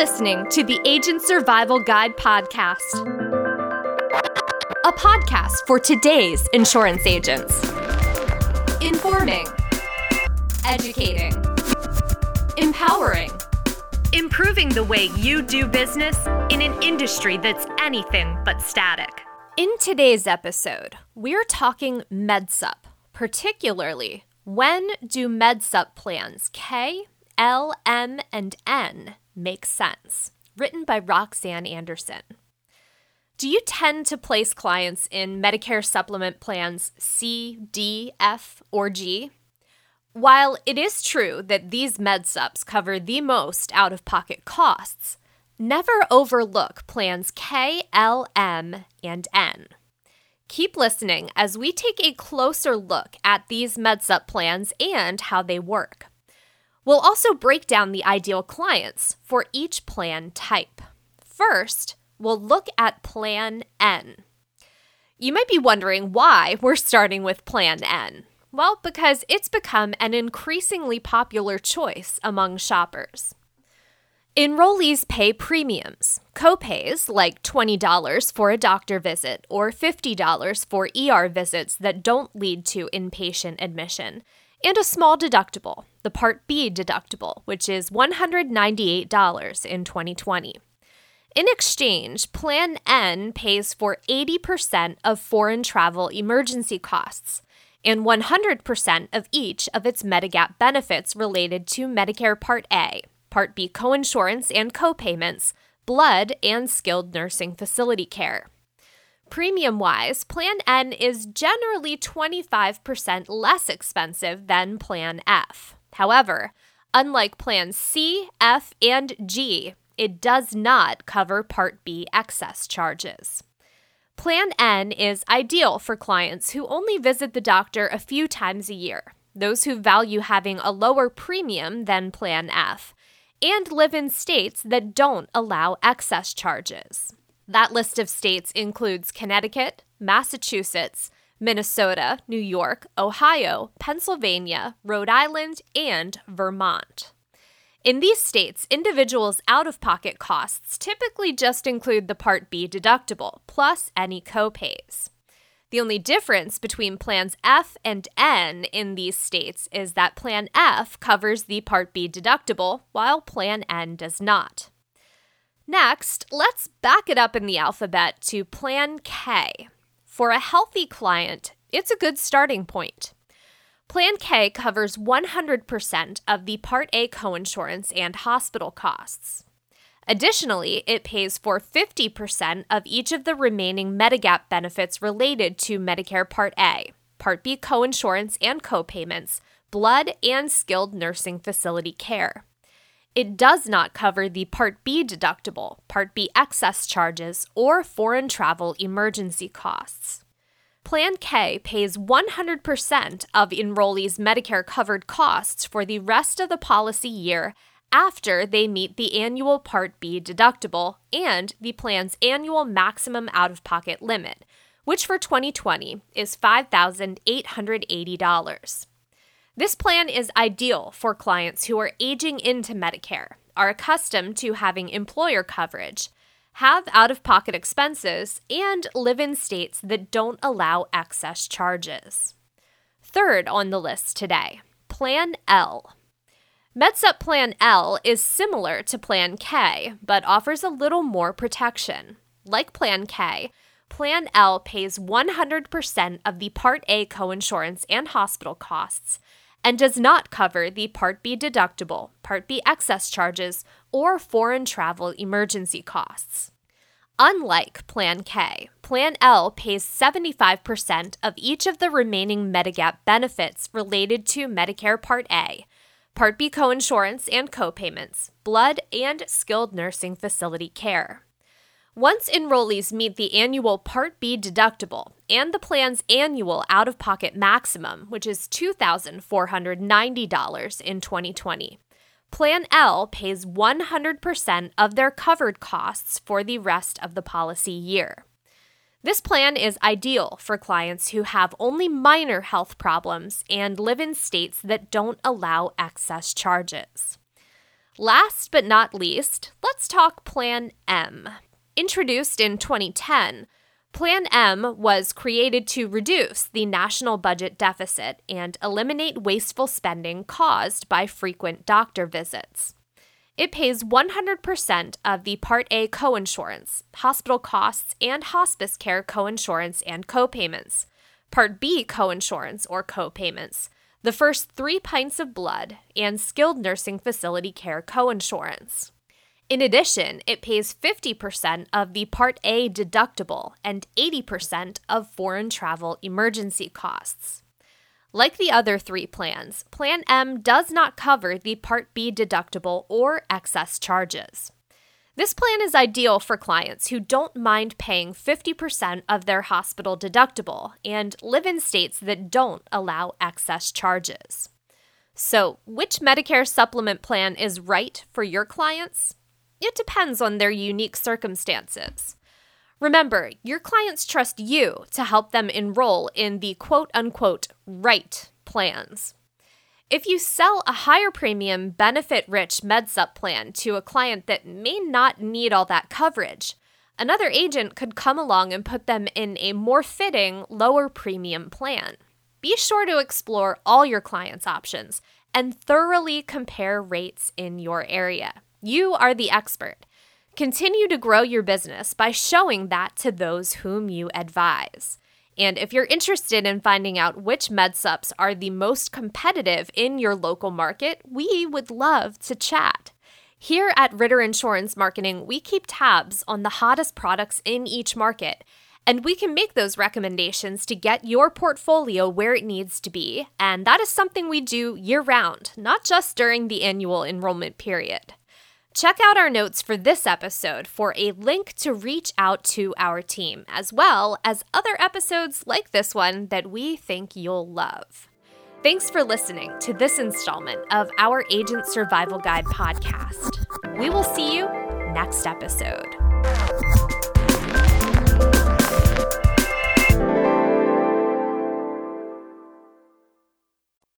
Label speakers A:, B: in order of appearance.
A: listening to the Agent Survival Guide podcast, a podcast for today's insurance agents. Informing, educating, empowering, improving the way you do business in an industry that's anything but static. In today's episode, we're talking MedSup, particularly when do MedSup plans K, L, M, and N make sense? Written by Roxanne Anderson. Do you tend to place clients in Medicare supplement plans C, D, F, or G? While it is true that these MedSups cover the most out of pocket costs, never overlook plans K, L, M, and N. Keep listening as we take a closer look at these Med MedSup plans and how they work. We'll also break down the ideal clients for each plan type. First, we'll look at Plan N. You might be wondering why we're starting with Plan N. Well, because it's become an increasingly popular choice among shoppers. Enrollees pay premiums, copays like $20 for a doctor visit or $50 for ER visits that don't lead to inpatient admission, and a small deductible, the Part B deductible, which is $198 in 2020. In exchange, Plan N pays for 80% of foreign travel emergency costs and 100% of each of its Medigap benefits related to Medicare Part A, Part B coinsurance and copayments, blood, and skilled nursing facility care. Premium wise, Plan N is generally 25% less expensive than Plan F. However, unlike Plan C, F, and G, it does not cover Part B excess charges. Plan N is ideal for clients who only visit the doctor a few times a year, those who value having a lower premium than Plan F, and live in states that don't allow excess charges. That list of states includes Connecticut, Massachusetts, Minnesota, New York, Ohio, Pennsylvania, Rhode Island, and Vermont. In these states, individuals' out of pocket costs typically just include the Part B deductible, plus any copays. The only difference between plans F and N in these states is that Plan F covers the Part B deductible, while Plan N does not. Next, let's back it up in the alphabet to Plan K. For a healthy client, it's a good starting point. Plan K covers 100% of the Part A coinsurance and hospital costs. Additionally, it pays for 50% of each of the remaining Medigap benefits related to Medicare Part A, Part B coinsurance and copayments, blood, and skilled nursing facility care. It does not cover the Part B deductible, Part B excess charges, or foreign travel emergency costs. Plan K pays 100% of enrollees' Medicare covered costs for the rest of the policy year after they meet the annual Part B deductible and the plan's annual maximum out of pocket limit, which for 2020 is $5,880. This plan is ideal for clients who are aging into Medicare, are accustomed to having employer coverage, have out of pocket expenses, and live in states that don't allow excess charges. Third on the list today, Plan L. MedSup Plan L is similar to Plan K, but offers a little more protection. Like Plan K, Plan L pays 100% of the Part A coinsurance and hospital costs and does not cover the Part B deductible, Part B excess charges, or foreign travel emergency costs. Unlike Plan K, Plan L pays 75% of each of the remaining Medigap benefits related to Medicare Part A, Part B coinsurance and copayments, blood, and skilled nursing facility care. Once enrollees meet the annual Part B deductible and the plan's annual out of pocket maximum, which is $2,490 in 2020, Plan L pays 100% of their covered costs for the rest of the policy year. This plan is ideal for clients who have only minor health problems and live in states that don't allow excess charges. Last but not least, let's talk Plan M. Introduced in 2010, Plan M was created to reduce the national budget deficit and eliminate wasteful spending caused by frequent doctor visits. It pays 100% of the Part A coinsurance, hospital costs, and hospice care coinsurance and copayments, Part B coinsurance or copayments, the first three pints of blood, and skilled nursing facility care coinsurance. In addition, it pays 50% of the Part A deductible and 80% of foreign travel emergency costs. Like the other three plans, Plan M does not cover the Part B deductible or excess charges. This plan is ideal for clients who don't mind paying 50% of their hospital deductible and live in states that don't allow excess charges. So, which Medicare supplement plan is right for your clients? It depends on their unique circumstances. Remember, your clients trust you to help them enroll in the quote unquote right plans. If you sell a higher premium, benefit rich MedSup plan to a client that may not need all that coverage, another agent could come along and put them in a more fitting, lower premium plan. Be sure to explore all your clients' options and thoroughly compare rates in your area. You are the expert. Continue to grow your business by showing that to those whom you advise. And if you're interested in finding out which MedSups are the most competitive in your local market, we would love to chat. Here at Ritter Insurance Marketing, we keep tabs on the hottest products in each market, and we can make those recommendations to get your portfolio where it needs to be. And that is something we do year round, not just during the annual enrollment period. Check out our notes for this episode for a link to reach out to our team, as well as other episodes like this one that we think you'll love. Thanks for listening to this installment of our Agent Survival Guide podcast. We will see you next episode.